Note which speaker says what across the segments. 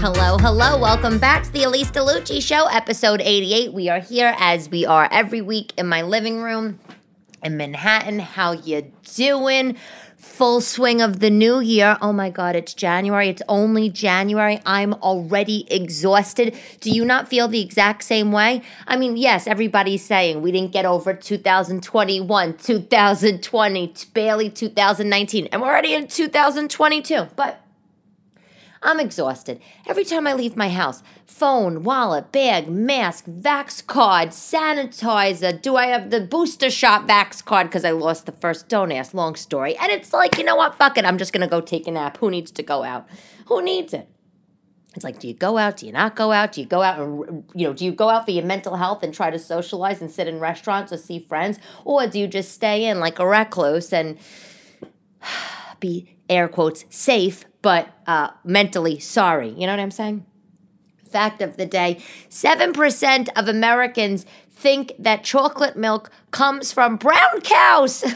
Speaker 1: Hello, hello. Welcome back to the Elyse DeLucci Show, episode 88. We are here as we are every week in my living room in Manhattan. How you doing? Full swing of the new year. Oh my God, it's January. It's only January. I'm already exhausted. Do you not feel the exact same way? I mean, yes, everybody's saying we didn't get over 2021, 2020, barely 2019, and we're already in 2022. But I'm exhausted. Every time I leave my house, phone, wallet, bag, mask, Vax card, sanitizer. Do I have the booster shot Vax card because I lost the first? Don't ask. Long story. And it's like, you know what? Fuck it. I'm just going to go take a nap. Who needs to go out? Who needs it? It's like, do you go out? Do you not go out? Do you go out and, you know, do you go out for your mental health and try to socialize and sit in restaurants or see friends? Or do you just stay in like a recluse and be, air quotes, safe, but uh, mentally sorry? You know what I'm saying? Fact of the day 7% of Americans think that chocolate milk comes from brown cows.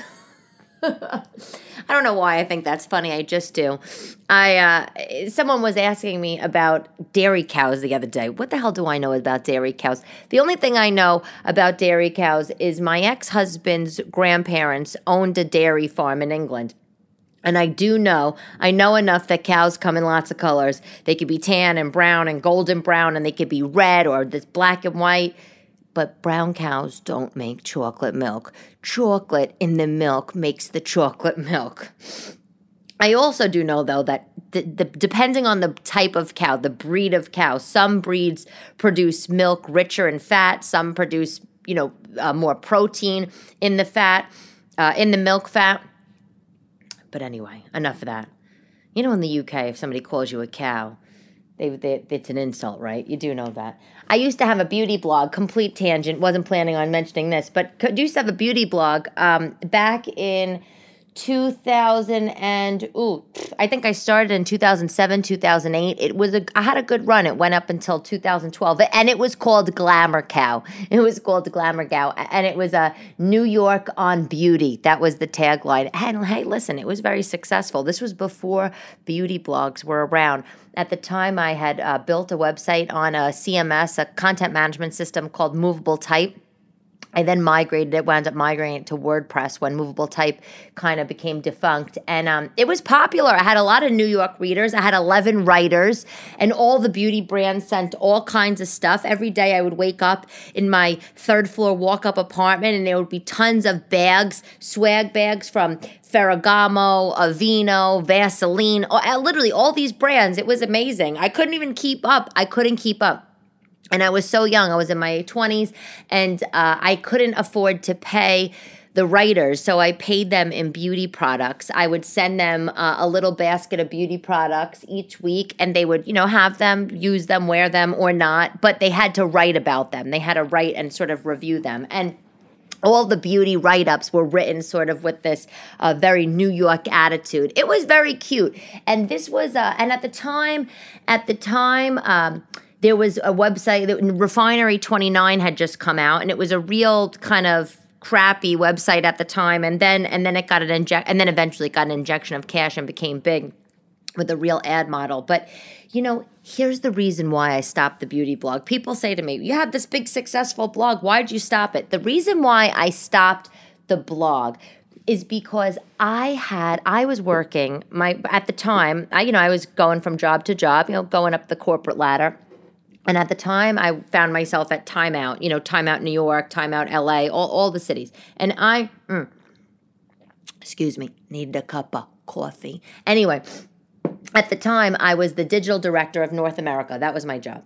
Speaker 1: I don't know why I think that's funny. I just do. I uh, someone was asking me about dairy cows the other day. What the hell do I know about dairy cows? The only thing I know about dairy cows is my ex-husband's grandparents owned a dairy farm in England. And I do know, I know enough that cows come in lots of colors. They could be tan and brown and golden brown, and they could be red or this black and white. But brown cows don't make chocolate milk. Chocolate in the milk makes the chocolate milk. I also do know, though, that the, the, depending on the type of cow, the breed of cow, some breeds produce milk richer in fat, some produce, you know, uh, more protein in the fat, uh, in the milk fat. But anyway, enough of that. You know, in the UK, if somebody calls you a cow, they, they, it's an insult, right? You do know that. I used to have a beauty blog, complete tangent, wasn't planning on mentioning this, but could used to have a beauty blog um, back in 2000 and ooh, I think I started in 2007, 2008. It was a I had a good run. It went up until 2012 and it was called Glamour Cow. It was called Glamour Cow and it was a New York on beauty. That was the tagline. And hey, listen, it was very successful. This was before beauty blogs were around. At the time I had uh, built a website on a CMS, a content management system called Movable Type I then migrated it, wound up migrating it to WordPress when Movable Type kind of became defunct. And um, it was popular. I had a lot of New York readers. I had 11 writers, and all the beauty brands sent all kinds of stuff. Every day I would wake up in my third floor walk up apartment, and there would be tons of bags, swag bags from Ferragamo, Aveeno, Vaseline, literally all these brands. It was amazing. I couldn't even keep up. I couldn't keep up and I was so young. I was in my 20s and uh, I couldn't afford to pay the writers. So I paid them in beauty products. I would send them uh, a little basket of beauty products each week and they would, you know, have them, use them, wear them or not, but they had to write about them. They had to write and sort of review them. And all the beauty write ups were written sort of with this uh, very New York attitude. It was very cute. And this was, uh, and at the time, at the time, um, there was a website that Refinery 29 had just come out, and it was a real kind of crappy website at the time. And then and then it got an inject, and then eventually got an injection of cash and became big with a real ad model. But you know, here's the reason why I stopped the beauty blog. People say to me, "You have this big successful blog. Why'd you stop it?" The reason why I stopped the blog is because I had I was working my at the time I you know I was going from job to job you know going up the corporate ladder and at the time, I found myself at Time Out, you know, Time Out New York, Time Out LA, all, all the cities. And I, mm, excuse me, needed a cup of coffee. Anyway, at the time, I was the digital director of North America. That was my job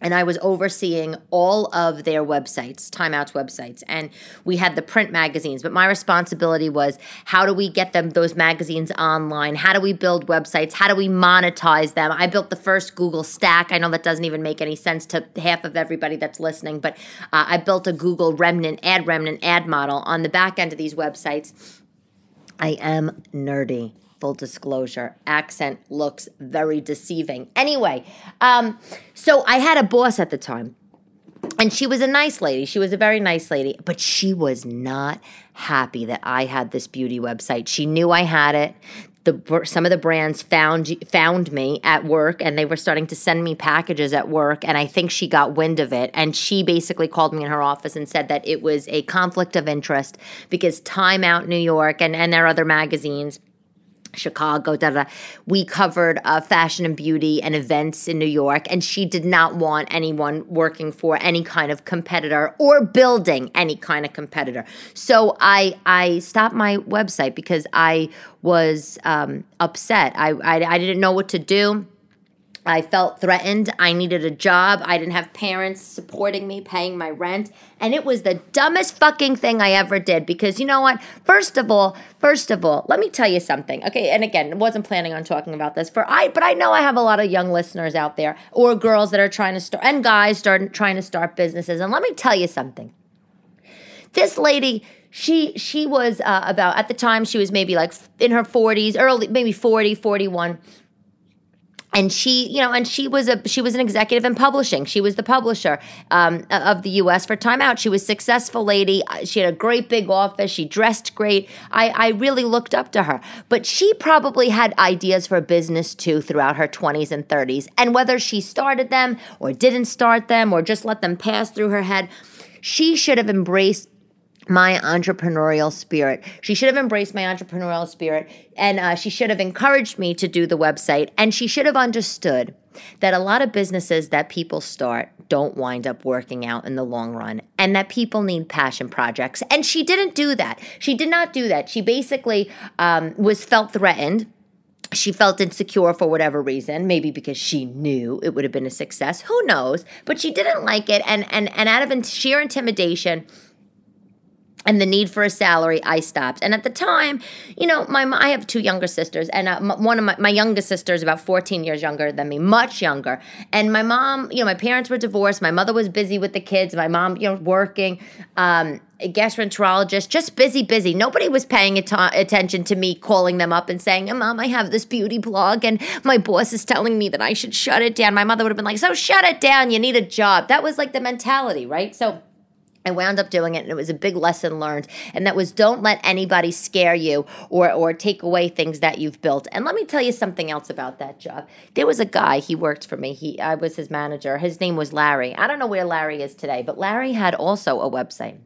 Speaker 1: and I was overseeing all of their websites, Time Out's websites, and we had the print magazines. But my responsibility was how do we get them those magazines online? How do we build websites? How do we monetize them? I built the first Google Stack. I know that doesn't even make any sense to half of everybody that's listening, but uh, I built a Google Remnant ad remnant ad model on the back end of these websites. I am nerdy full disclosure accent looks very deceiving. Anyway um, so i had a boss at the time and she was a nice lady. She was a very nice lady but she was not happy that i had this beauty website. She knew i had it. The some of the brands found found me at work and they were starting to send me packages at work and I think she got wind of it. And she basically called me in her office and said that it was a conflict of interest because Time Out New York and and their other magazines Chicago, da, da. we covered uh, fashion and beauty and events in New York, and she did not want anyone working for any kind of competitor or building any kind of competitor. So I I stopped my website because I was um, upset. I, I I didn't know what to do. I felt threatened. I needed a job. I didn't have parents supporting me, paying my rent. And it was the dumbest fucking thing I ever did because you know what? First of all, first of all, let me tell you something. Okay, and again, wasn't planning on talking about this for I but I know I have a lot of young listeners out there or girls that are trying to start and guys start trying to start businesses. And let me tell you something. This lady she she was uh, about at the time she was maybe like in her 40s early maybe 40 41 and she you know and she was a she was an executive in publishing. She was the publisher um, of the us for time out. She was successful lady. She had a great big office. She dressed great. I, I really looked up to her. But she probably had ideas for business too throughout her 20s and 30s and whether she started them or didn't start them or just let them pass through her head she should have embraced my entrepreneurial spirit. She should have embraced my entrepreneurial spirit and uh, she should have encouraged me to do the website. And she should have understood that a lot of businesses that people start don't wind up working out in the long run and that people need passion projects. And she didn't do that. She did not do that. She basically um, was felt threatened she felt insecure for whatever reason maybe because she knew it would have been a success who knows but she didn't like it and and and out of sheer intimidation and the need for a salary, I stopped. And at the time, you know, my I have two younger sisters, and uh, one of my, my youngest sister is about 14 years younger than me, much younger. And my mom, you know, my parents were divorced. My mother was busy with the kids. My mom, you know, working. Um, a gastroenterologist, just busy, busy. Nobody was paying at- attention to me calling them up and saying, Mom, I have this beauty blog and my boss is telling me that I should shut it down. My mother would have been like, So shut it down. You need a job. That was like the mentality, right? So, I wound up doing it and it was a big lesson learned. And that was don't let anybody scare you or, or take away things that you've built. And let me tell you something else about that job. There was a guy, he worked for me. He I was his manager. His name was Larry. I don't know where Larry is today, but Larry had also a website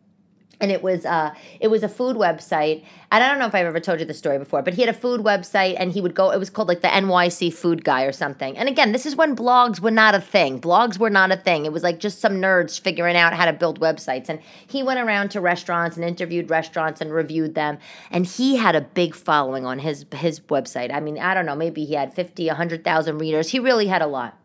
Speaker 1: and it was uh it was a food website and i don't know if i've ever told you the story before but he had a food website and he would go it was called like the nyc food guy or something. And again this is when blogs were not a thing. Blogs were not a thing. It was like just some nerds figuring out how to build websites. And he went around to restaurants and interviewed restaurants and reviewed them and he had a big following on his his website. I mean i don't know maybe he had 50 100000 readers. He really had a lot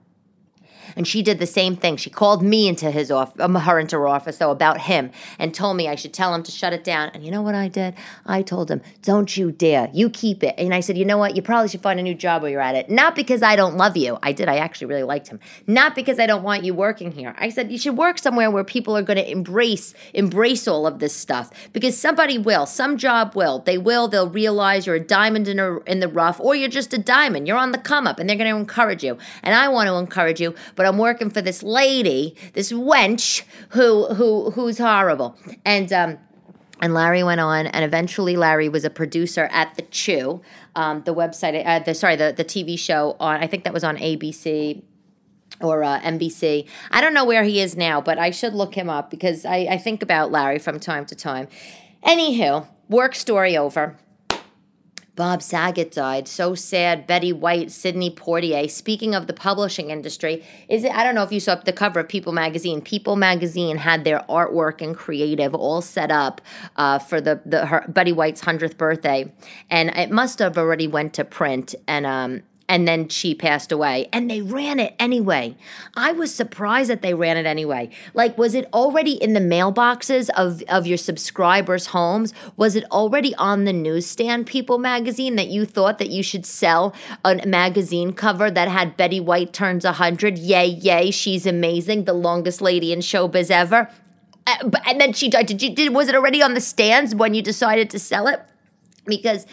Speaker 1: and she did the same thing. She called me into his office, um, her into her office, though, about him and told me I should tell him to shut it down. And you know what I did? I told him, don't you dare. You keep it. And I said, you know what? You probably should find a new job while you're at it. Not because I don't love you. I did. I actually really liked him. Not because I don't want you working here. I said, you should work somewhere where people are going to embrace, embrace all of this stuff because somebody will. Some job will. They will. They'll realize you're a diamond in, a, in the rough or you're just a diamond. You're on the come up and they're going to encourage you. And I want to encourage you, but I'm working for this lady, this wench who who who's horrible. And um and Larry went on, and eventually Larry was a producer at the Chew, um, the website, uh, the sorry, the the TV show on. I think that was on ABC or uh, NBC. I don't know where he is now, but I should look him up because I, I think about Larry from time to time. Anywho, work story over. Bob Saget died. So sad. Betty White, Sidney Poitier. Speaking of the publishing industry, is it? I don't know if you saw the cover of People magazine. People magazine had their artwork and creative all set up uh, for the the her, Betty White's hundredth birthday, and it must have already went to print. And um, and then she passed away. And they ran it anyway. I was surprised that they ran it anyway. Like was it already in the mailboxes of of your subscribers homes? Was it already on the newsstand people magazine that you thought that you should sell a magazine cover that had betty white turns 100 yay yay she's amazing the longest lady in showbiz ever. Uh, and then she died. Did you did was it already on the stands when you decided to sell it? Because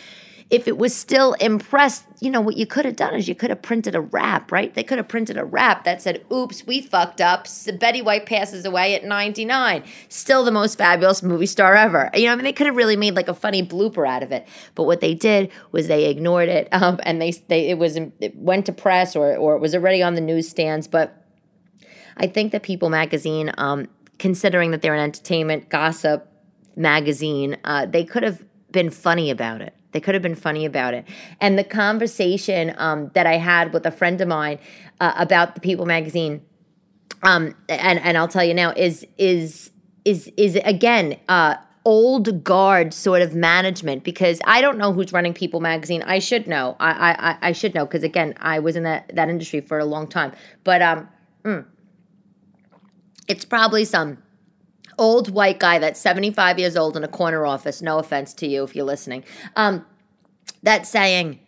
Speaker 1: if it was still impressed, you know, what you could have done is you could have printed a wrap, right? They could have printed a wrap that said, oops, we fucked up. Betty White passes away at 99. Still the most fabulous movie star ever. You know, I mean, they could have really made like a funny blooper out of it. But what they did was they ignored it um, and they, they, it was, it went to press or, or it was already on the newsstands. But I think that People magazine, um, considering that they're an entertainment gossip magazine, uh, they could have been funny about it. They could have been funny about it. And the conversation um, that I had with a friend of mine uh, about the People magazine, um, and and I'll tell you now is is is is again. Uh, old guard sort of management because I don't know who's running People Magazine. I should know. I I, I should know because again, I was in that, that industry for a long time. But um, mm, it's probably some old white guy that's 75 years old in a corner office. No offense to you if you're listening. Um, that's saying,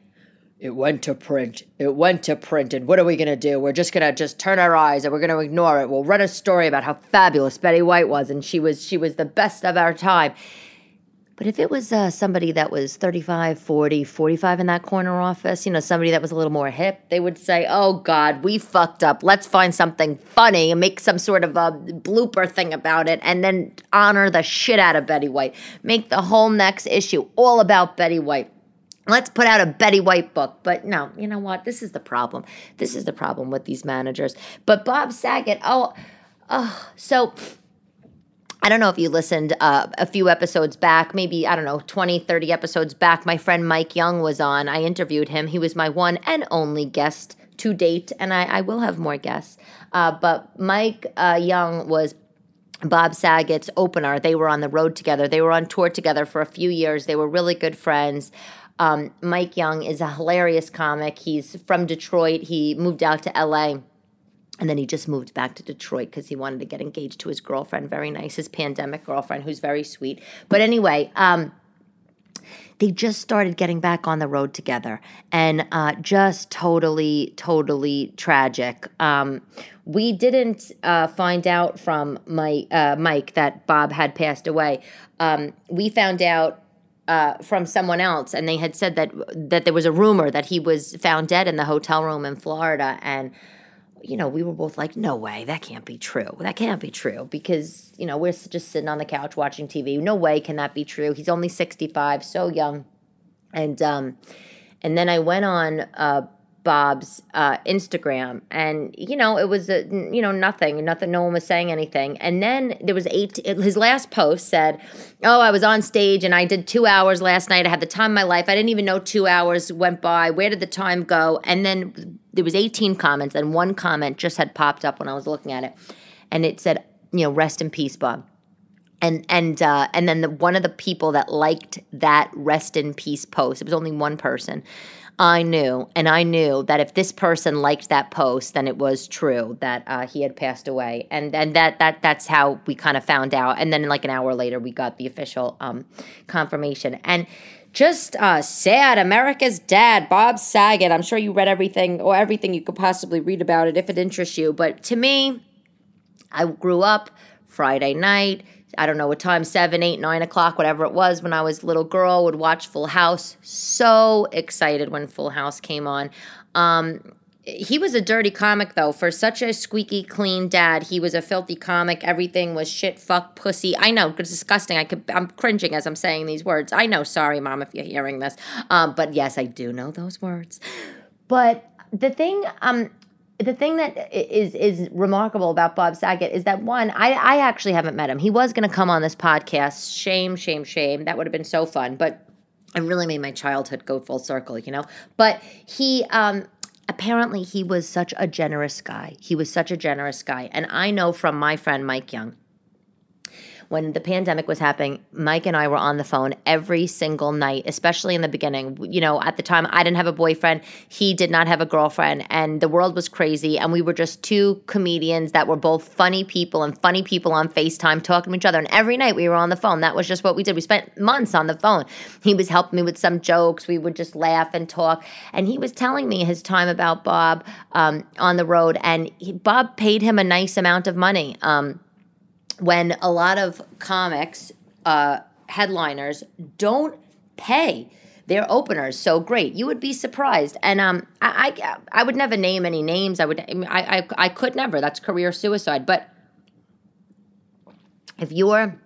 Speaker 1: it went to print. It went to print. And what are we going to do? We're just going to just turn our eyes and we're going to ignore it. We'll run a story about how fabulous Betty White was and she was she was the best of our time. But if it was uh, somebody that was 35, 40, 45 in that corner office, you know, somebody that was a little more hip, they would say, oh God, we fucked up. Let's find something funny and make some sort of a blooper thing about it and then honor the shit out of Betty White. Make the whole next issue all about Betty White. Let's put out a Betty White book. But no, you know what? This is the problem. This is the problem with these managers. But Bob Saget, oh, oh, so I don't know if you listened uh, a few episodes back, maybe, I don't know, 20, 30 episodes back. My friend Mike Young was on. I interviewed him. He was my one and only guest to date, and I, I will have more guests. Uh, but Mike uh, Young was Bob Saget's opener. They were on the road together, they were on tour together for a few years. They were really good friends. Um, Mike Young is a hilarious comic. He's from Detroit, he moved out to LA and then he just moved back to Detroit because he wanted to get engaged to his girlfriend. Very nice, his pandemic girlfriend, who's very sweet. But anyway, um, they just started getting back on the road together and uh, just totally, totally tragic. Um, we didn't uh, find out from my, uh, Mike that Bob had passed away. Um, we found out uh, from someone else, and they had said that that there was a rumor that he was found dead in the hotel room in Florida, and you know, we were both like, no way, that can't be true. That can't be true because, you know, we're just sitting on the couch watching TV. No way can that be true. He's only 65, so young. And um and then I went on uh Bob's uh, Instagram, and you know it was a, you know nothing, nothing. No one was saying anything. And then there was eight. His last post said, "Oh, I was on stage and I did two hours last night. I had the time of my life. I didn't even know two hours went by. Where did the time go?" And then there was 18 comments, and one comment just had popped up when I was looking at it, and it said, "You know, rest in peace, Bob." and and uh, and then the, one of the people that liked that rest in peace post it was only one person I knew, and I knew that if this person liked that post, then it was true that uh, he had passed away, and and that that that's how we kind of found out. And then like an hour later, we got the official um, confirmation. And just uh, sad, America's dad, Bob Saget. I'm sure you read everything or everything you could possibly read about it if it interests you. But to me, I grew up Friday night I don't know what time, seven, eight, nine o'clock, whatever it was when I was a little girl, would watch Full House. So excited when Full House came on. Um, he was a dirty comic though. For such a squeaky clean dad, he was a filthy comic. Everything was shit, fuck, pussy. I know, it's disgusting. I could, I'm cringing as I'm saying these words. I know. Sorry, mom, if you're hearing this. Um, but yes, I do know those words. But the thing, um, the thing that is is remarkable about Bob Saget is that one, I, I actually haven't met him. He was going to come on this podcast. Shame, shame, shame. That would have been so fun, but it really made my childhood go full circle, you know. But he, um, apparently, he was such a generous guy. He was such a generous guy, and I know from my friend Mike Young when the pandemic was happening, Mike and I were on the phone every single night, especially in the beginning. You know, at the time, I didn't have a boyfriend, he did not have a girlfriend, and the world was crazy. And we were just two comedians that were both funny people and funny people on FaceTime talking to each other. And every night we were on the phone. That was just what we did. We spent months on the phone. He was helping me with some jokes. We would just laugh and talk. And he was telling me his time about Bob um, on the road, and he, Bob paid him a nice amount of money. Um, when a lot of comics uh, headliners don't pay their openers so great. You would be surprised. And um, I, I, I would never name any names. I would, I, I, I could never. That's career suicide. But if you're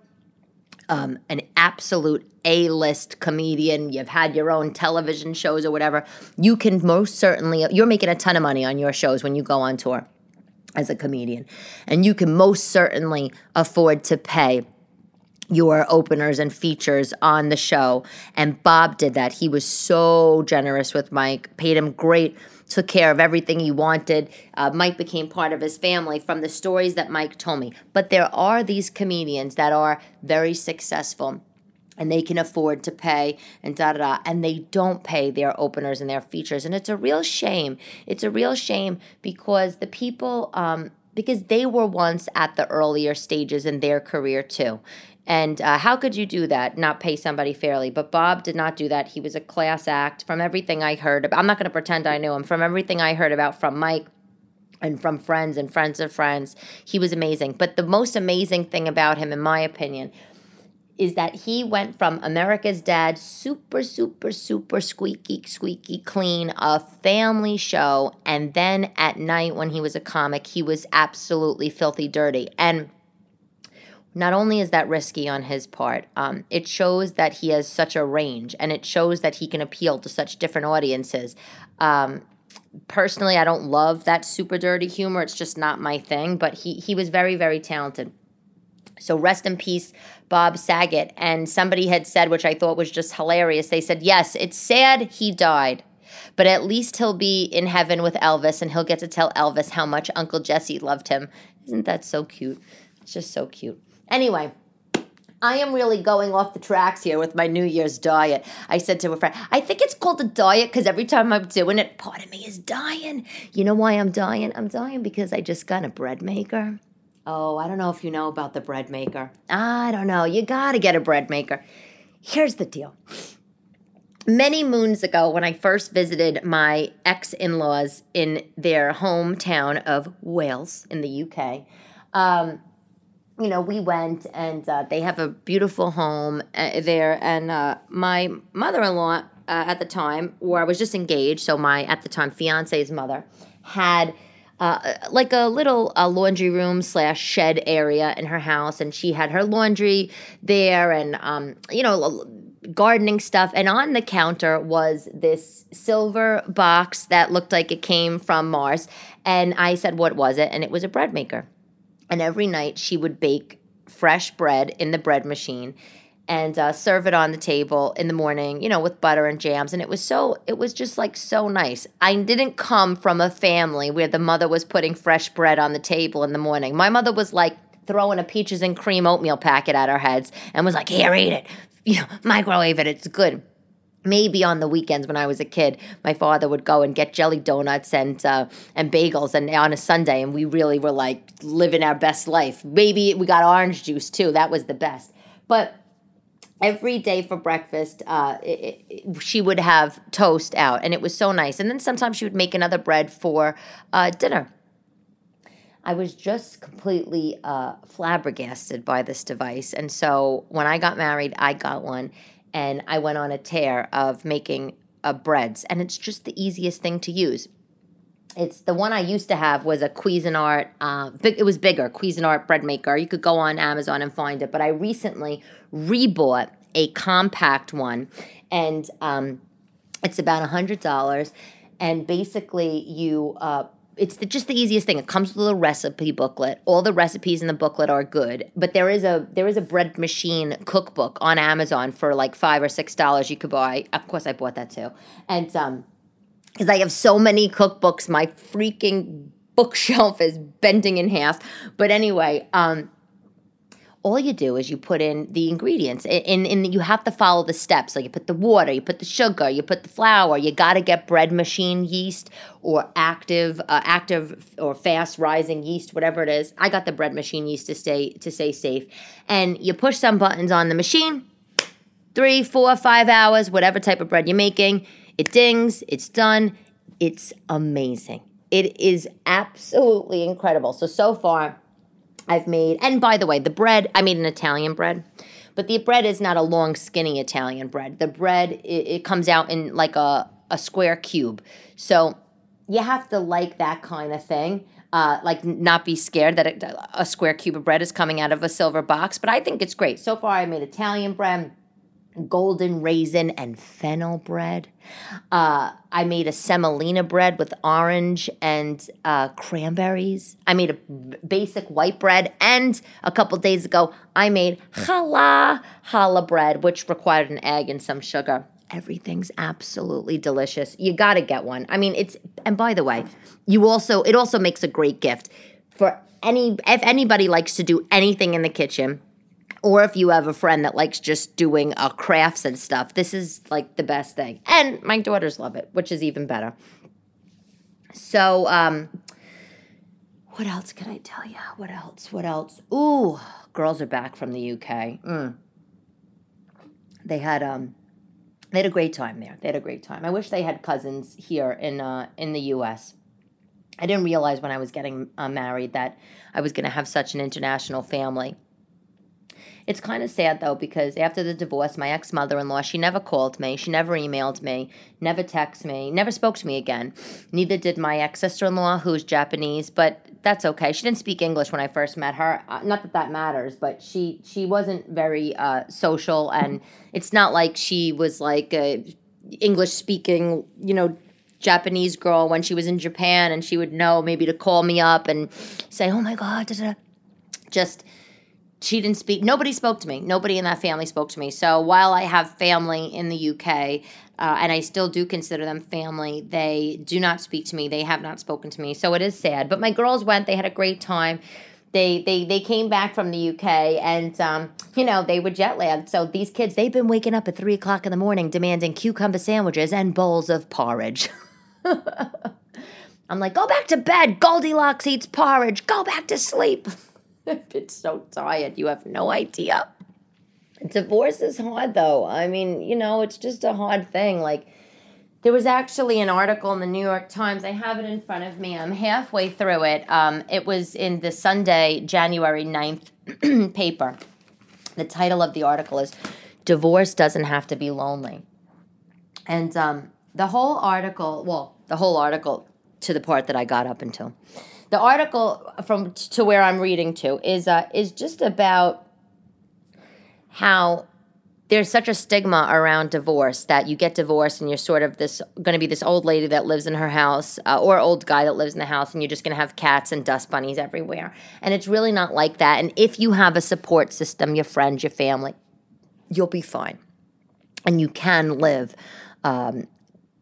Speaker 1: um, an absolute A list comedian, you've had your own television shows or whatever, you can most certainly, you're making a ton of money on your shows when you go on tour as a comedian. And you can most certainly afford to pay your openers and features on the show. And Bob did that. He was so generous with Mike, paid him great, took care of everything he wanted. Uh, Mike became part of his family from the stories that Mike told me. But there are these comedians that are very successful and they can afford to pay and da da da and they don't pay their openers and their features and it's a real shame it's a real shame because the people um, because they were once at the earlier stages in their career too and uh, how could you do that, not pay somebody fairly? But Bob did not do that. He was a class act. From everything I heard, I'm not going to pretend I knew him. From everything I heard about from Mike and from friends and friends of friends, he was amazing. But the most amazing thing about him, in my opinion, is that he went from America's Dad, super, super, super squeaky, squeaky clean, a family show. And then at night, when he was a comic, he was absolutely filthy dirty. And not only is that risky on his part, um, it shows that he has such a range and it shows that he can appeal to such different audiences. Um, personally, I don't love that super dirty humor. It's just not my thing, but he, he was very, very talented. So rest in peace, Bob Saget. And somebody had said, which I thought was just hilarious, they said, yes, it's sad he died. But at least he'll be in heaven with Elvis and he'll get to tell Elvis how much Uncle Jesse loved him. Isn't that so cute? It's just so cute. Anyway, I am really going off the tracks here with my New Year's diet. I said to a friend, I think it's called a diet because every time I'm doing it, part of me is dying. You know why I'm dying? I'm dying because I just got a bread maker. Oh, I don't know if you know about the bread maker. I don't know. You got to get a bread maker. Here's the deal. Many moons ago, when I first visited my ex in laws in their hometown of Wales in the UK, um, you know, we went and uh, they have a beautiful home uh, there. And uh, my mother in law uh, at the time, or I was just engaged, so my at the time fiance's mother had. Uh, like a little uh, laundry room slash shed area in her house, and she had her laundry there, and um, you know, gardening stuff. And on the counter was this silver box that looked like it came from Mars. And I said, "What was it?" And it was a bread maker. And every night she would bake fresh bread in the bread machine and uh, serve it on the table in the morning, you know, with butter and jams. And it was so, it was just like so nice. I didn't come from a family where the mother was putting fresh bread on the table in the morning. My mother was like throwing a peaches and cream oatmeal packet at our heads and was like, here, eat it. You know, microwave it. It's good maybe on the weekends when I was a kid, my father would go and get jelly donuts and uh, and bagels, and on a Sunday, and we really were like living our best life. Maybe we got orange juice too. That was the best. But every day for breakfast, uh, it, it, she would have toast out, and it was so nice. And then sometimes she would make another bread for uh, dinner. I was just completely uh, flabbergasted by this device. And so when I got married, I got one and I went on a tear of making uh, breads, and it's just the easiest thing to use. It's the one I used to have was a Cuisinart. Uh, big, it was bigger Cuisinart bread maker. You could go on Amazon and find it, but I recently rebought a compact one, and um, it's about a hundred dollars. And basically, you uh, it's the, just the easiest thing. It comes with a little recipe booklet. All the recipes in the booklet are good, but there is a there is a bread machine cookbook on Amazon for like five or six dollars. You could buy. Of course, I bought that too, and um, because I have so many cookbooks, my freaking bookshelf is bending in half. But anyway, um, all you do is you put in the ingredients. And, and you have to follow the steps. Like you put the water you put the sugar you put the flour you got to get bread machine yeast or active uh, active or fast rising yeast whatever it is. I got the bread machine yeast to stay to stay safe. And you push some buttons on the machine. Three four five hours whatever type of bread you're making it dings it's done it's amazing it is absolutely incredible so so far I've made, and by the way, the bread, I made an Italian bread, But the bread is not a long, skinny Italian bread. The bread it, it comes out in like a a square cube. So you have to like that kind of thing. Uh, like not be scared that a square cube of bread is coming out of a silver box. But I think it's great. So far, I made Italian bread golden raisin and fennel bread. Uh, I made a semolina bread with orange and uh, cranberries. I made a basic white bread, and a couple days ago, I made challah challah bread, which required an egg and some sugar. Everything's absolutely delicious. You got to get one. I mean, it's and by the way, you also it also makes a great gift for any if anybody likes to do anything in the kitchen or if you have a friend that likes just doing uh, crafts and stuff, this is like the best thing. And my daughters love it, which is even better. So, um, what else can I tell you? What else? What else? Ooh, girls are back from the UK. Mm. They had um, they had a great time there. They had a great time. I wish they had cousins here in uh, in the U.S. I didn't realize when I was getting uh, married that I was going to have such an international family. It's kind of sad though because after the divorce, my ex mother in law, she never called me, she never emailed me, never texted me, never spoke to me again. Neither did my ex sister in law, who's Japanese, but that's okay. She didn't speak English when I first met her. Uh, not that that matters, but she she wasn't very uh, social, and it's not like she was like a English speaking, you know, Japanese girl when she was in Japan, and she would know maybe to call me up and say, "Oh my God," da-da. just she didn't speak nobody spoke to me. Nobody in that family spoke to me. So while i have family in the uk uh, and i still do consider them family they do not speak to me. They have not spoken to me. So it is sad. But my girls went. They had a great time. They they they came back from the uk and um, you know they were jet lagged. So these kids they've been waking up at three o'clock in the morning demanding cucumber sandwiches and bowls of porridge. I'm like go back to bed goldilocks eats porridge. Go back to sleep I've been so tired. You have no idea. Divorce is hard, though. I mean, you know, it's just a hard thing. Like, there was actually an article in the New York Times. I have it in front of me. I'm halfway through it. Um, it was in the Sunday, January 9th paper. The title of the article is Divorce Doesn't Have to Be Lonely. And um, the whole article, well, the whole article to the part that I got up until the article from to where I'm reading to is uh, is just about how there's such a stigma around divorce that you get divorced and you're sort of this going to be this old lady that lives in her house uh, or old guy that lives in the house and you're just going to have cats and dust bunnies everywhere. And it's really not like that. And if you have a support system your friends your family you'll be fine. And you can live um,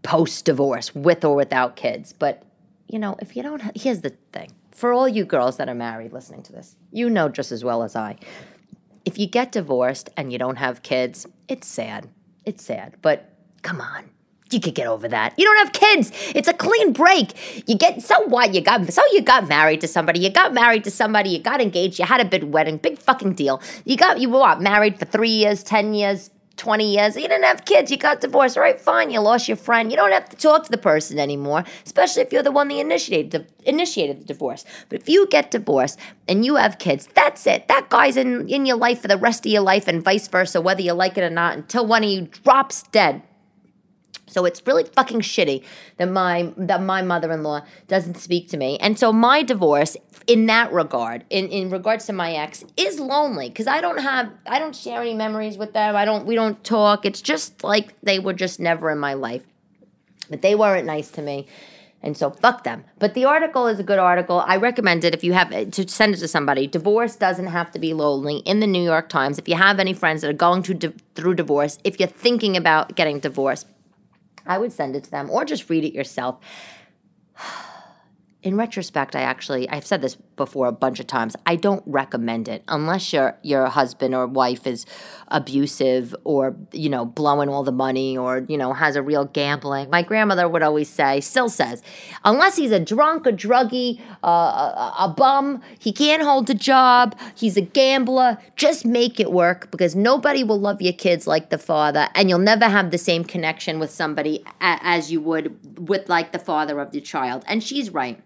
Speaker 1: post divorce with or without kids. But you know, if you don't, here's the thing for all you girls that are married listening to this, you know just as well as I. If you get divorced and you don't have kids, it's sad. It's sad. But come on. You could get over that. You don't have kids. It's a clean break. You get so what? You got so you got married to somebody. You got married to somebody. You got engaged. You had a big wedding. Big fucking deal. You got you were what? Married for three years, ten years, 20 years. You didn't have kids. You got divorced. All right, fine. You lost your friend. You don't have to talk to the person anymore, especially if you're the one that initiated, initiated the divorce. But if you get divorced and you have kids, that's it. That guy's in, in your life for the rest of your life and vice versa, whether you like it or not, until one of you drops dead. So it's really fucking shitty that my that my mother-in-law doesn't speak to me. And so my divorce in that regard, in, in regards to my ex, is lonely because I don't have I don't share any memories with them. I don't we don't talk. It's just like they were just never in my life. But they weren't nice to me. And so fuck them. But the article is a good article. I recommend it if you have eh, to send it to somebody. Divorce doesn't have to be lonely in the New York Times. If you have any friends that are going to through divorce, if you're thinking about getting divorced, I would send it to them or just read it yourself. in retrospect, I actually I've said this before a bunch of times. I don't recommend it unless your your husband or wife is abusive or you know blowing all the money or you know has a real gambling. My grandmother would always say, still says, unless he's a drunk, a druggie, uh, a, a bum, he can't hold a job, he's a gambler. Just make it work because nobody will love your kids like the father, and you'll never have the same connection with somebody as you would with like the father of your child. And she's right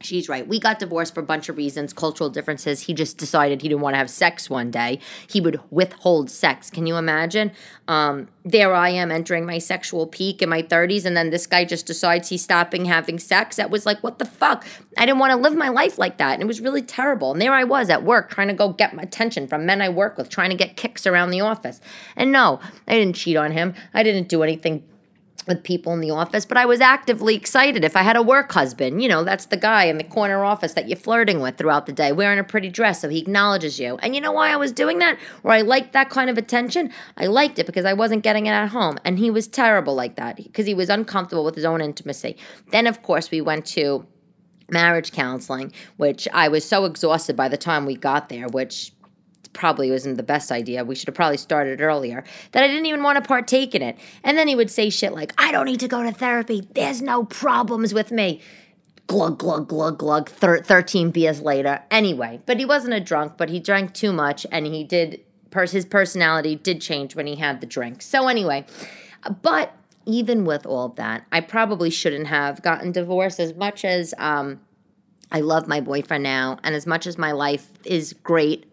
Speaker 1: She's right. We got divorced for a bunch of reasons, cultural differences. He just decided he didn't want to have sex one day. He would withhold sex. Can you imagine? Um, there I am entering my sexual peak in my 30s, and then this guy just decides he's stopping having sex. That was like, what the fuck? I didn't want to live my life like that. And it was really terrible. And there I was at work trying to go get my attention from men I work with, trying to get kicks around the office. And no, I didn't cheat on him. I didn't do anything with people in the office, but I was actively excited. If I had a work husband, you know, that's the guy in the corner office that you're flirting with throughout the day, wearing a pretty dress so he acknowledges you. And you know why I was doing that? Or I liked that kind of attention? I liked it because I wasn't getting it at home. And he was terrible like that because he was uncomfortable with his own intimacy. Then, of course, we went to marriage counseling, which I was so exhausted by the time we got there, which probably wasn't the best idea. We should have probably started earlier. That I didn't even want to partake in it. And then he would say shit like, I don't need to go to therapy. There's no problems with me. Glug, glug, glug, glug. Thir- 13 beers later. Anyway, but he wasn't a drunk, but he drank too much and he did, pers- his personality did change when he had the drink. So, anyway, but even with all of that, I probably shouldn't have gotten divorced as much as, um, I love my boyfriend now, and as much as my life is great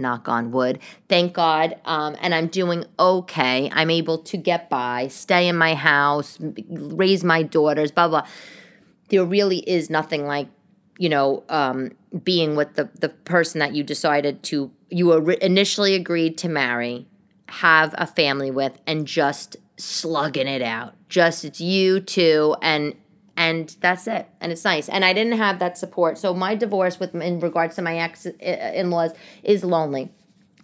Speaker 1: knock on wood. Thank God. Um, and I'm doing okay. I'm able to get by, stay in my house, raise my daughters, blah, blah. There really is nothing like, you know, um, being with the, the person that you decided to, you initially agreed to marry, have a family with, and just slugging it out. Just it's you two and and that's it and it's nice. And i didn't have that support. So my divorce with in regards to my ex uh, in-laws is lonely.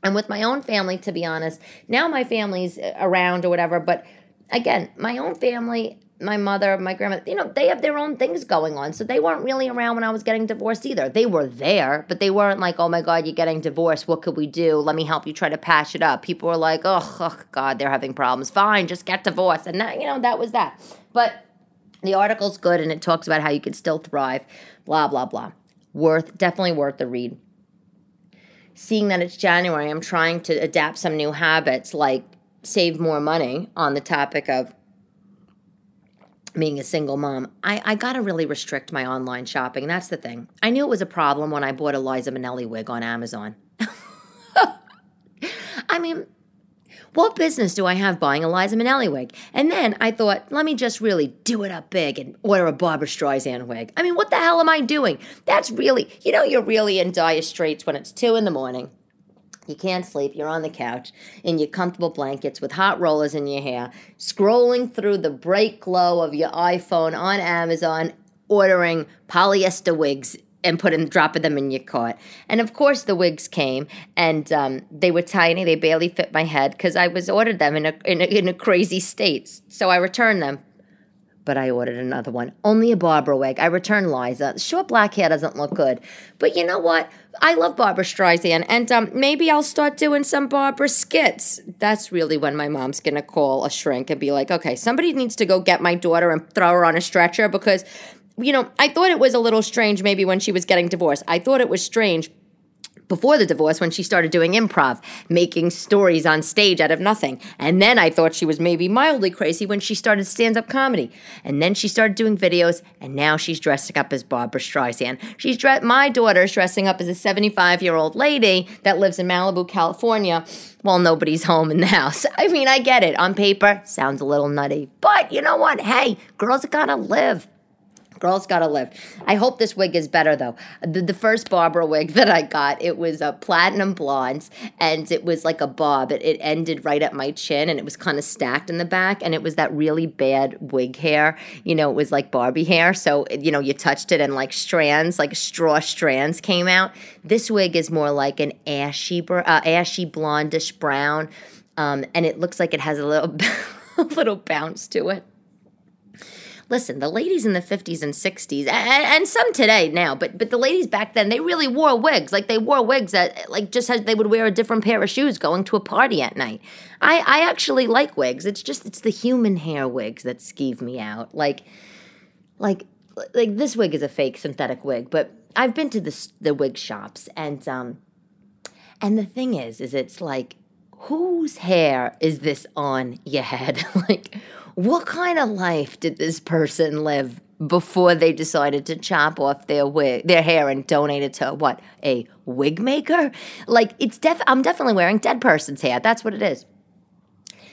Speaker 1: And with my own family to be honest now my family's around or whatever but again my own family my mother my grandmother you know they have their own things going on. So they weren't really around when i was getting divorced either. They were there but they weren't like oh my god you're getting divorced. What could we do? Let me help you try to patch it up. People were like oh, oh god they're having problems. Fine just get divorced. And that you know that was that. But the article's good and it talks about how you can still thrive, blah, blah, blah. Worth, definitely worth the read. Seeing that it's January, I'm trying to adapt some new habits like save more money on the topic of being a single mom. I, I got to really restrict my online shopping. That's the thing. I knew it was a problem when I bought a Liza Minnelli wig on Amazon. I mean, what business do I have buying Eliza Liza Minnelli wig? And then I thought, let me just really do it up big and order a Barbra Streisand wig. I mean, what the hell am I doing? That's really, you know, you're really in dire straits when it's two in the morning. You can't sleep. You're on the couch in your comfortable blankets with hot rollers in your hair, scrolling through the bright glow of your iPhone on Amazon, ordering polyester wigs and putting dropping them in your cart. And of course, the wigs came, and um, they were tiny. They barely fit my head because I was ordered them in a, in a in a crazy state. So I returned them. But I ordered another one. Only a Barbra wig. I returned Liza. Short black hair doesn't look good. But you know what? I love Barbra Streisand, and um, maybe I'll start doing some Barbra skits. That's really when my mom's gonna call a shrink and be like, "Okay, somebody needs to go get my daughter and throw her on a stretcher because you know, I thought it was a little strange maybe when she was getting divorced. I thought it was strange before the divorce when she started doing improv, making stories on stage out of nothing. And then I thought she was maybe mildly crazy when she started stand up comedy. And then she started doing videos, and now she's dressing up as Barbra Streisand. She's dre- my daughter's dressing up as a 75 year old lady that lives in Malibu, California. While nobody's home in the house. I mean, I get it. On paper, sounds a little nutty. But you know what? Hey, girls gotta live. Girls gotta live. I hope this wig is better though. The, the first Barbra wig that I got, it was a platinum blonde, and it was like a bob. It, it ended right at my chin, and it was kind of stacked in the back, and it was that really bad wig hair. You know, it was like Barbie hair. So you know, you touched it, and like strands, like straw strands, came out. This wig is more like an ashy, uh, ashy blondish brown, um, and it looks like it has a little, a little bounce to it listen, the ladies in the 50s and 60s, and, and, some today now, but but the ladies back then, they really wore wigs. Like they wore wigs that like just as they would wear a different pair of shoes going to a party at night. I, I actually like wigs. It's just it's the human hair wigs that skeeve me out. Like like like this wig is a fake synthetic wig, but I've been to the the wig shops and um and the thing is is it's like whose hair is this on your head? like what kind of life did this person live before they decided to chop off their wig, their hair and donate it to what a wig maker. Like it's def. I'm definitely wearing dead person's hair. That's what it is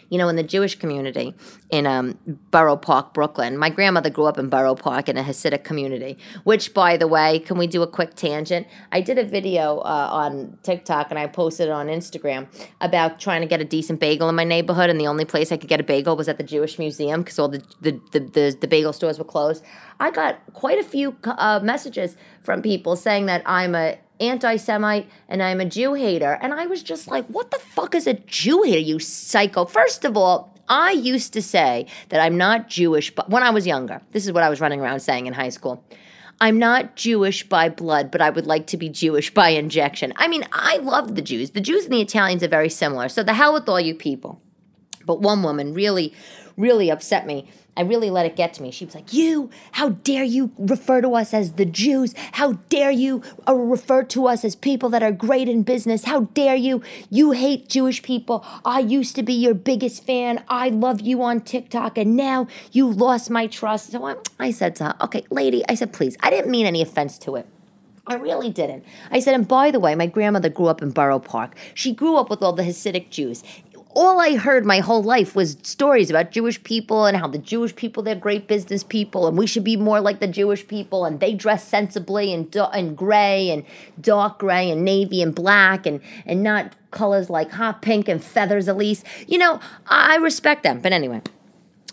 Speaker 1: you know, in the Jewish community in um, Borough Park, Brooklyn. My grandmother grew up in Borough Park in a Hasidic community, which, by the way, can we do a quick tangent? I did a video uh, on TikTok and I posted it on Instagram about trying to get a decent bagel in my neighborhood, and the only place I could get a bagel was at the Jewish Museum because all the, the, the, the, the bagel stores were closed. I got quite a few uh, messages from people saying that I'm a anti Semite and I'm a Jew hater. And I was just like, what the fuck is a Jew hater, you psycho? First of all, I used to say that I'm not Jewish, but when I was younger, this is what I was running around saying in high school. I'm not Jewish by blood, but I would like to be Jewish by injection. I mean, I love the Jews. The Jews and the Italians are very similar. So the hell with all you people. But one woman really, really upset me I really let it get to me. She was like, You, how dare you refer to us as the Jews? How dare you uh, refer to us as people that are great in business? How dare you? You hate Jewish people. I used to be your biggest fan. I love you on TikTok, and now you lost my trust. So I, I said to her, Okay, lady, I said, Please, I didn't mean any offense to it. I really didn't. I said, and by the way, my grandmother grew up in Borough Park. She grew up with all the Hasidic Jews all I heard my whole life was stories about Jewish people and how the Jewish people they're great business people and we should be more like the Jewish people and they dress sensibly and and gray and dark gray and navy and black and and not colors like hot pink and feathers Elyse. You know, I respect them. But anyway,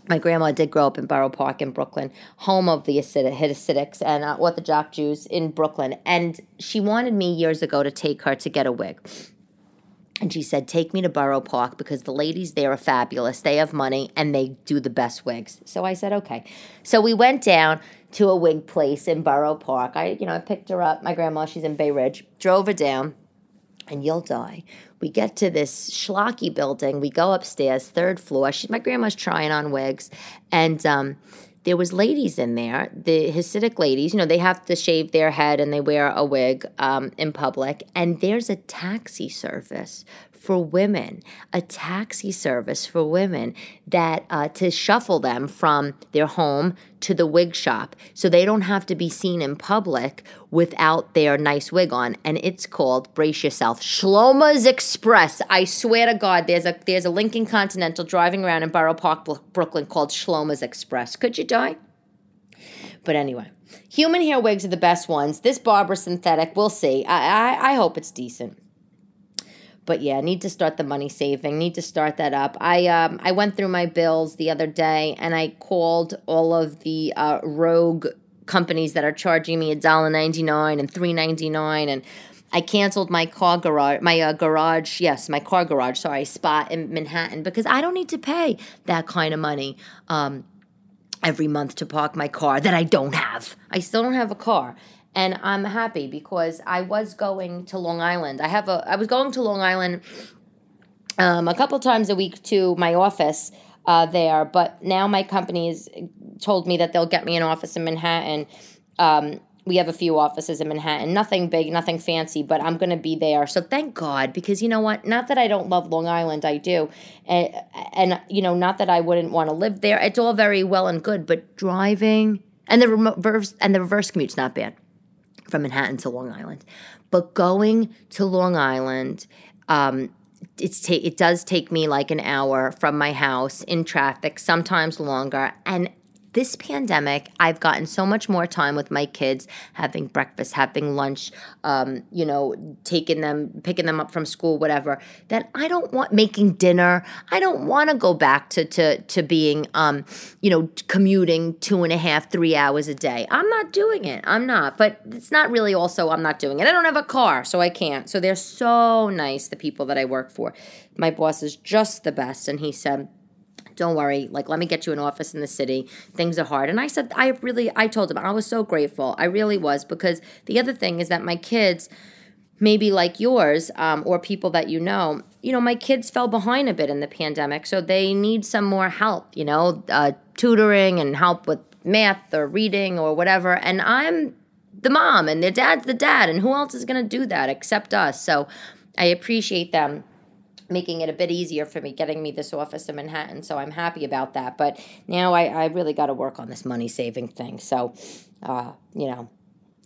Speaker 1: my grandma did grow up in Borough Park in Brooklyn, home of the Hasidics and uh, Orthodox Jews in Brooklyn. And she wanted me years ago to take her to get a wig. And she said, Take me to Borough Park because the ladies there are fabulous. They have money and they do the best wigs. So I said, Okay. So we went down to a wig place in Borough Park. I, you know, I picked her up. My grandma, she's in Bay Ridge, drove her down, and you'll die. We get to this schlocky building. We go upstairs, third floor. She, my grandma's trying on wigs. And, um, there was ladies in there the hasidic ladies you know they have to shave their head and they wear a wig um, in public. And there's a taxi service for women, a taxi service for women that uh, to shuffle them from their home to the wig shop so they don't have to be seen in public without their nice wig on. And it's called, brace yourself, Shloma's Express. I swear to God, there's a there's a Lincoln Continental driving around in Borough Park, Brooklyn called Shloma's Express. Could you die? But anyway, human hair wigs are the best ones. This barber synthetic, we'll see. I, I, I hope it's decent but yeah, need to start the money saving. Need to start that up. I um I went through my bills the other day and I called all of the uh, rogue companies that are charging me a dollar ninety nine and three ninety nine and. I canceled my car garage, my uh, garage, yes, my car garage, sorry, spot in Manhattan because I don't need to pay that kind of money um, every month to park my car that I don't have. I still don't have a car and I'm happy because I was going to Long Island. I have a I was going to Long Island um, a couple times a week to my office uh, there, but now my company has told me that they'll get me an office in Manhattan. Um, we have a few offices in Manhattan, nothing big, nothing fancy, but I'm going to be there. So thank God, because you know what? Not that I don't love Long Island, I do, and, and you know, not that I wouldn't want to live there. It's all very well and good, but driving and the reverse and the reverse commute's not bad from Manhattan to Long Island. But going to Long Island, um, it's ta- it does take me like an hour from my house in traffic, sometimes longer. And this pandemic, I've gotten so much more time with my kids, having breakfast, having lunch, um, you know, taking them, picking them up from school, whatever. That I don't want making dinner. I don't want to go back to to to being, um, you know, commuting two and a half, three hours a day. I'm not doing it. I'm not. But it's not really. Also, I'm not doing it. I don't have a car, so I can't. So they're so nice. The people that I work for, my boss is just the best, and he said don't worry like let me get you an office in the city. Things are hard. And i said i really i told him i was so grateful. I really was because the other thing is that my kids maybe like yours um, or people that you know you know my kids fell behind a bit in the pandemic so they need some more help you know uh, tutoring and help with math or reading or whatever. And i'm the mom and their dad's the dad and who else is going to do that except us? So i appreciate them making it a bit easier for me getting me this office in Manhattan. So I'm happy about that. But now I, I really got to work on this money saving thing. So, uh, you know,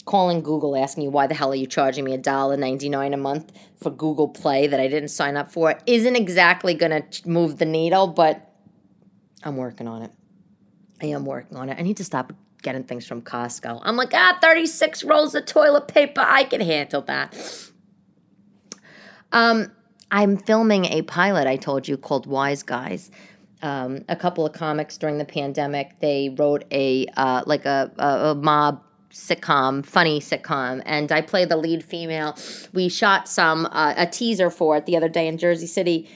Speaker 1: calling Google asking you why the hell are you charging me a dollar ninety nine a month for Google Play that I didn't sign up for isn't exactly going to move the needle, but I'm working on it. I am working on it. I need to stop getting things from Costco. I'm like, ah, 36 rolls of toilet paper. I can handle that. Um, I'm filming a pilot, I told you, called Wise Guys. Um, a couple of comics during the pandemic, they wrote a uh, like a, a, a mob sitcom, funny sitcom, and I play the lead female. We shot some uh, a teaser for it the other day in Jersey City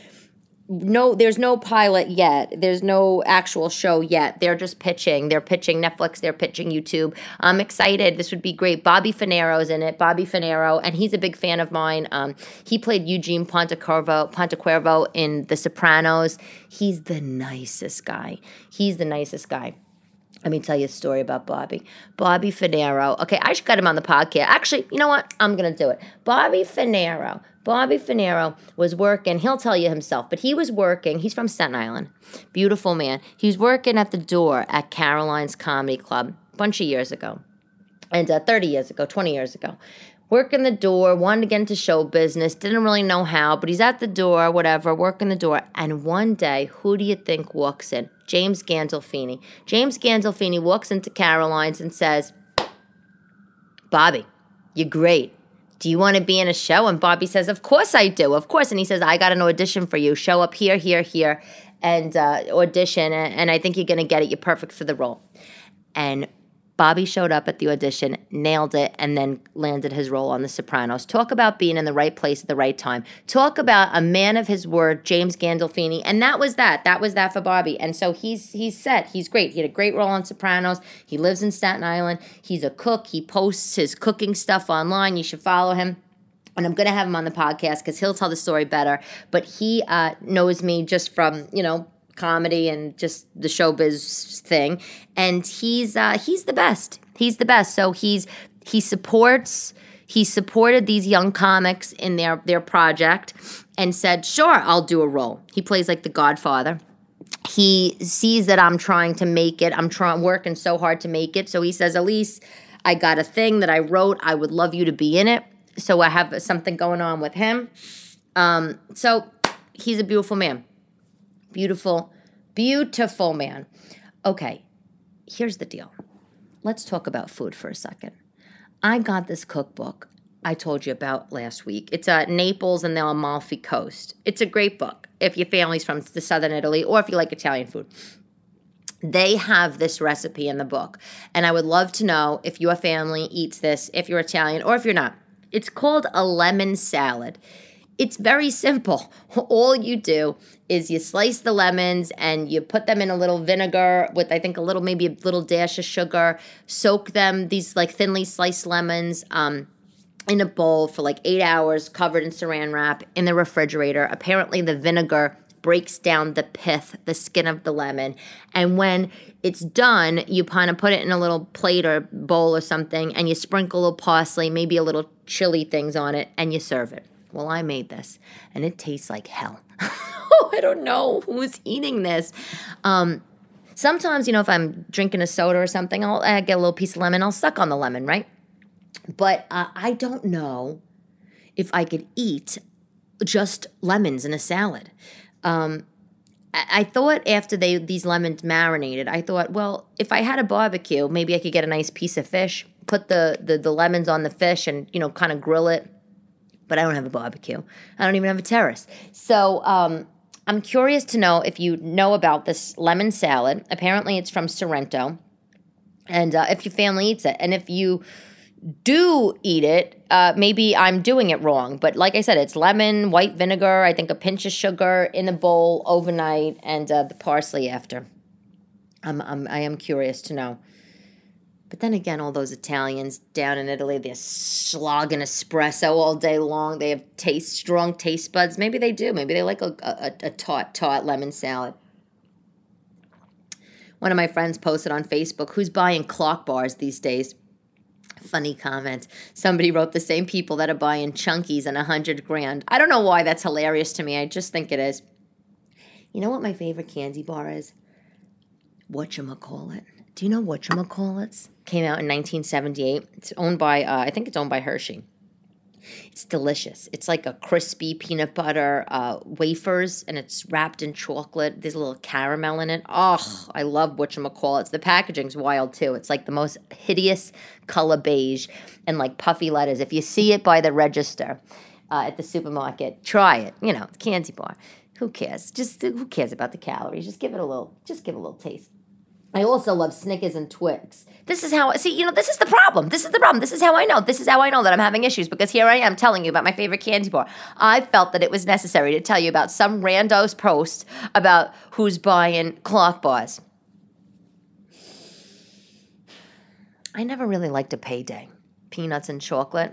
Speaker 1: no there's no pilot yet. There's no actual show yet. They're just pitching. They're pitching netflix. They're pitching youtube. I'm excited. This would be great. Bobby Funaro's in it bobby Funaro and he's a big fan of mine. Um, he played eugene pontecorvo pontecuervo in the sopranos. He's the nicest guy. He's the nicest guy. Let me tell you a story about Bobby. Bobby Funaro. Okay, I should get him on the podcast. Actually, you know what? I'm going to do it. Bobby Funaro Bobby Funaro was working, he'll tell you himself, but he was working, he's from Staten Island, beautiful man. He was working at the door at Caroline's Comedy Club a bunch of years ago, and uh, 30 years ago, 20 years ago. Working the door, wanted to get into show business, didn't really know how, but he's at the door, whatever, working the door. And one day, who do you think walks in? James Gandolfini. James Gandolfini walks into Caroline's and says, Bobby, you're great do you want to be in a show? And Bobby says, Of course I do. Of course. And he says, I got an audition for you. Show up here, here, here, and uh, audition. And I think you're going to get it. You're perfect for the role. And Bobby showed up at the audition, nailed it, and then landed his role on The Sopranos. Talk about being in the right place at the right time. Talk about a man of his word, James Gandolfini, and that was that. That was that for Bobby. And so he's he's set. He's great. He had a great role on Sopranos. He lives in Staten Island. He's a cook. He posts his cooking stuff online. You should follow him and I'm going to have him on the podcast because he'll tell the story better. But he uh, knows me just from you know comedy and just the showbiz thing. And he's uh, he's the best. He's the best. So he's he supports he supported these young comics in their their project and said, "Sure, I'll do a role." He plays like the Godfather. He sees that I'm trying to make it. I'm trying working so hard to make it. So he says, "Elyse, I got a thing that I wrote. I would love you to be in it." So I have something going on with him. Um, so he's a beautiful man. Beautiful, beautiful man. Okay, here's the deal. Let's talk about food for a second. I got this cookbook I told you about last week. It's uh, Naples and the Amalfi Coast. It's a great book if your family's from the southern Italy or if you like Italian food. They have this recipe in the book, and I would love to know if your family eats this, if you're Italian or if you're not. It's called a lemon salad. It's very simple. All you do is you slice the lemons and you put them in a little vinegar with I think a little maybe a little dash of sugar. Soak them these like thinly sliced lemons um, in a bowl for like eight hours, covered in Saran wrap in the refrigerator. Apparently, the vinegar breaks down the pith, the skin of the lemon. And when it's done, you kind of put it in a little plate or bowl or something, and you sprinkle a parsley, maybe a little chili things on it, and you serve it. Well, I made this and it tastes like hell. I don't know who's eating this. Um, sometimes, you know, if I'm drinking a soda or something, I'll I get a little piece of lemon, I'll suck on the lemon, right? But uh, I don't know if I could eat just lemons in a salad. Um, I thought after they these lemons marinated, I thought, well, if I had a barbecue, maybe I could get a nice piece of fish, put the the, the lemons on the fish, and you know, kind of grill it but I don't have a barbecue. I don't even have a terrace. So um, I'm curious to know if you know about this lemon salad. Apparently, it's from Sorrento, and uh, if your family eats it, and if you do eat it, uh, maybe I'm doing it wrong. But like I said, it's lemon, white vinegar, I think a pinch of sugar in a bowl overnight, and uh, the parsley after. I'm, I'm, I am curious to know. But then again, all those Italians down in Italy, they're slogging espresso all day long. They have taste strong taste buds. Maybe they do. Maybe they like a, a, a taut, taut lemon salad. One of my friends posted on Facebook, who's buying Clark bars these days? Funny comment. Somebody wrote the same people that are buying chunkies and a hundred grand. I don't know why that's hilarious to me. I just think it is. You know what my favorite candy bar is? Whatchamacallit. Do you know whatchamacallits? Came out in 1978. It's owned by, uh, I think it's owned by Hershey. It's delicious. It's like a crispy peanut butter uh, wafers, and it's wrapped in chocolate. There's a little caramel in it. Oh, I love whatchamacallits. The packaging's wild too. It's like the most hideous color beige and like puffy letters. If you see it by the register uh, at the supermarket, try it. You know, it's candy bar. Who cares? Just who cares about the calories? Just give it a little. Just give it a little taste. I also love Snickers and Twix. This is how, see, you know, this is the problem. This is the problem. This is how I know. This is how I know that I'm having issues because here I am telling you about my favorite candy bar. I felt that it was necessary to tell you about some rando's post about who's buying Clark bars. I never really liked a payday. Peanuts and chocolate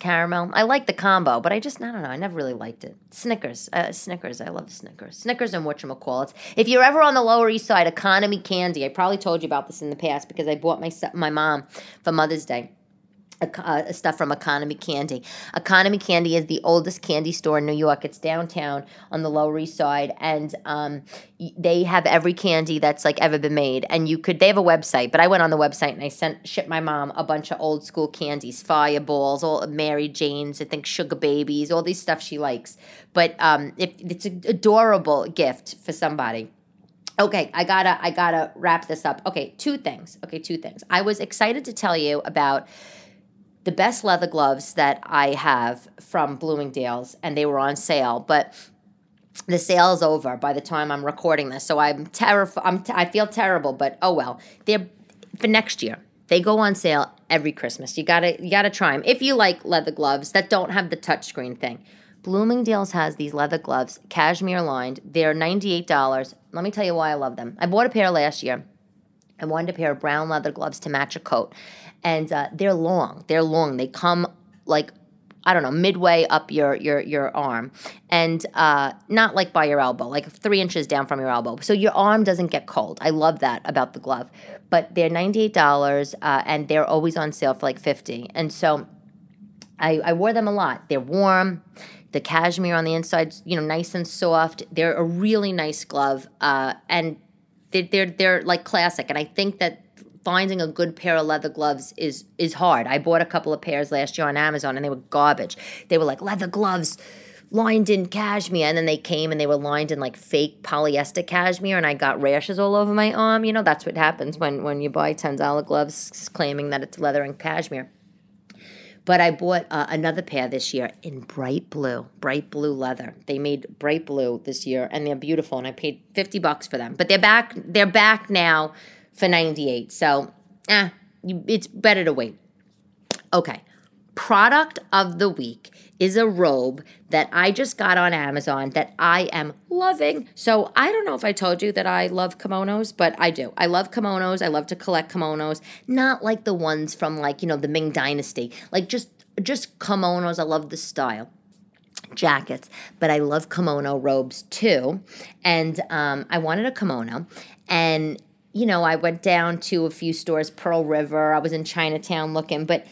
Speaker 1: caramel. I like the combo, but I just I don't know. I never really liked it. Snickers, uh, Snickers. I love Snickers. Snickers and whatchamacallits. If you're ever on the Lower East Side, economy candy. I probably told you about this in the past because I bought my my mom for Mother's Day uh, stuff from Economy Candy. Economy Candy is the oldest candy store in New York. It's downtown on the Lower East Side, and um, they have every candy that's like ever been made. And you could they have a website, but I went on the website and I sent shipped my mom a bunch of old school candies, fireballs, all Mary Janes, I think sugar babies, all these stuff she likes. But um, if it's an adorable gift for somebody. Okay, I gotta I gotta wrap this up. Okay, two things. Okay, two things. I was excited to tell you about the best leather gloves that I have from Bloomingdale's, and they were on sale. But the sale is over by the time I'm recording this, so I'm terrified. I'm t- I feel terrible, but oh well. They're for next year. They go on sale every Christmas. You gotta you gotta try them if you like leather gloves that don't have the touchscreen thing. Bloomingdale's has these leather gloves, cashmere lined. They're $98. Let me tell you why I love them. I bought a pair last year. I wanted a pair of brown leather gloves to match a coat and uh, they're long. They're long. They come like I don't know, midway up your your your arm, and uh, not like by your elbow, like three inches down from your elbow. So your arm doesn't get cold. I love that about the glove. But they're ninety eight dollars, uh, and they're always on sale for like fifty. And so I, I wore them a lot. They're warm. The cashmere on the inside, you know, nice and soft. They're a really nice glove, uh, and they're, they're they're like classic. And I think that finding a good pair of leather gloves is is hard. I bought a couple of pairs last year on Amazon and they were garbage. They were like leather gloves lined in cashmere and then they came and they were lined in like fake polyester cashmere and I got rashes all over my arm. You know, that's what happens when when you buy $10 gloves claiming that it's leather and cashmere. But I bought uh, another pair this year in bright blue, bright blue leather. They made bright blue this year and they're beautiful and I paid 50 bucks for them. But they're back they're back now for 98. So, eh, it's better to wait. Okay. Product of the week is a robe that I just got on Amazon that I am loving. So I don't know if I told you that I love kimonos, but I do. I love kimonos. I love to collect kimonos, not like the ones from like, you know, the Ming Dynasty. Like just just kimonos. I love the style jackets, but I love kimono robes too. And um, I wanted a kimono, and you know, I went down to a few stores, Pearl River. I was in Chinatown looking, but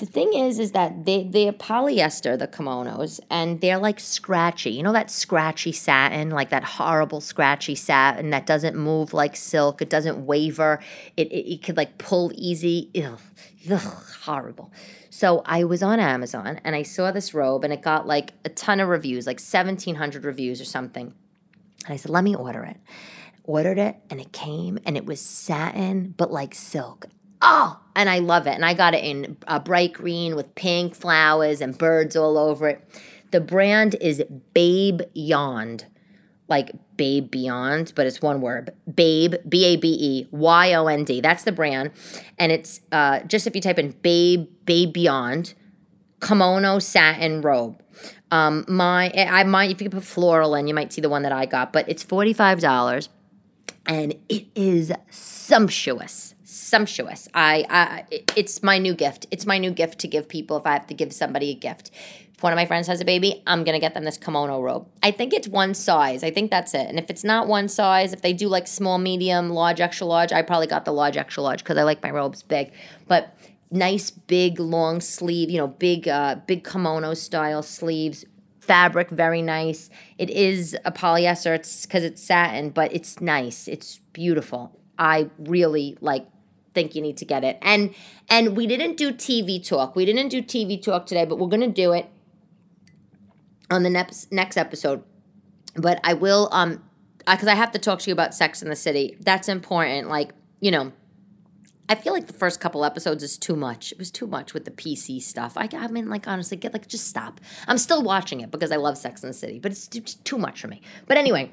Speaker 1: the thing is, is that they they're polyester, the kimonos, and they're like scratchy. You know that scratchy satin, like that horrible scratchy satin that doesn't move like silk. It doesn't waver. It it, it could like pull easy. Ugh, ugh, horrible. So I was on Amazon and I saw this robe and it got like a ton of reviews, like seventeen hundred reviews or something. And I said, let me order it ordered it and it came and it was satin, but like silk. Oh, and I love it. And I got it in a bright green with pink flowers and birds all over it. The brand is Babe Yond, like Babe Beyond, but it's one word. Babe, B A B E Y O N D. That's the brand. And it's uh, just if you type in Babe, Babe Beyond, kimono satin robe. Um, my, I might, if you could put floral in, you might see the one that I got, but it's $45 and it is sumptuous sumptuous. I, I it's my new gift. It's my new gift to give people if i have to give somebody a gift. If one of my friends has a baby i'm gonna get them this kimono robe. I think it's one size. I think that's it. And if it's not one size if they do like small medium large extra large i probably got the large extra large because i like my robes big. But nice big long sleeve, you know, big uh big kimono style sleeves. Fabric very nice. It is a polyester. It's because it's satin, but it's nice. It's beautiful. I really like think you need to get it. And and we didn't do TV talk. We didn't do TV talk today, but we're gonna do it on the next next episode. But I will um because I have to talk to you about Sex in the City. That's important. Like you know, I feel like the first couple episodes is too much. It was too much with the PC stuff. I, I mean, like honestly, get like just stop. I'm still watching it because I love Sex in the City, but it's too much for me. But anyway,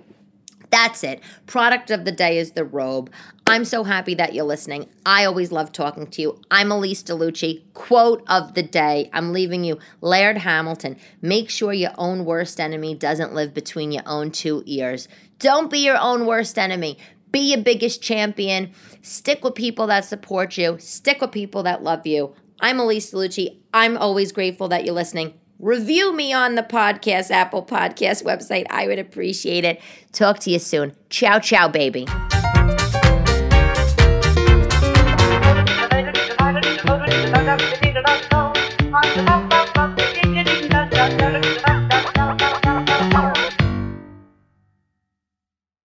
Speaker 1: that's it. Product of the day is the robe. I'm so happy that you're listening. I always love talking to you. I'm Elyse DeLucci. Quote of the day. I'm leaving you Laird Hamilton. Make sure your own worst enemy doesn't live between your own two ears. Don't be your own worst enemy. Be your biggest champion. Stick with people that support you. Stick with people that love you. I'm Elyse DeLucci. I'm always grateful that you're listening review me on the podcast, Apple Podcast website. I would appreciate it. Talk to you soon. Ciao, ciao, baby.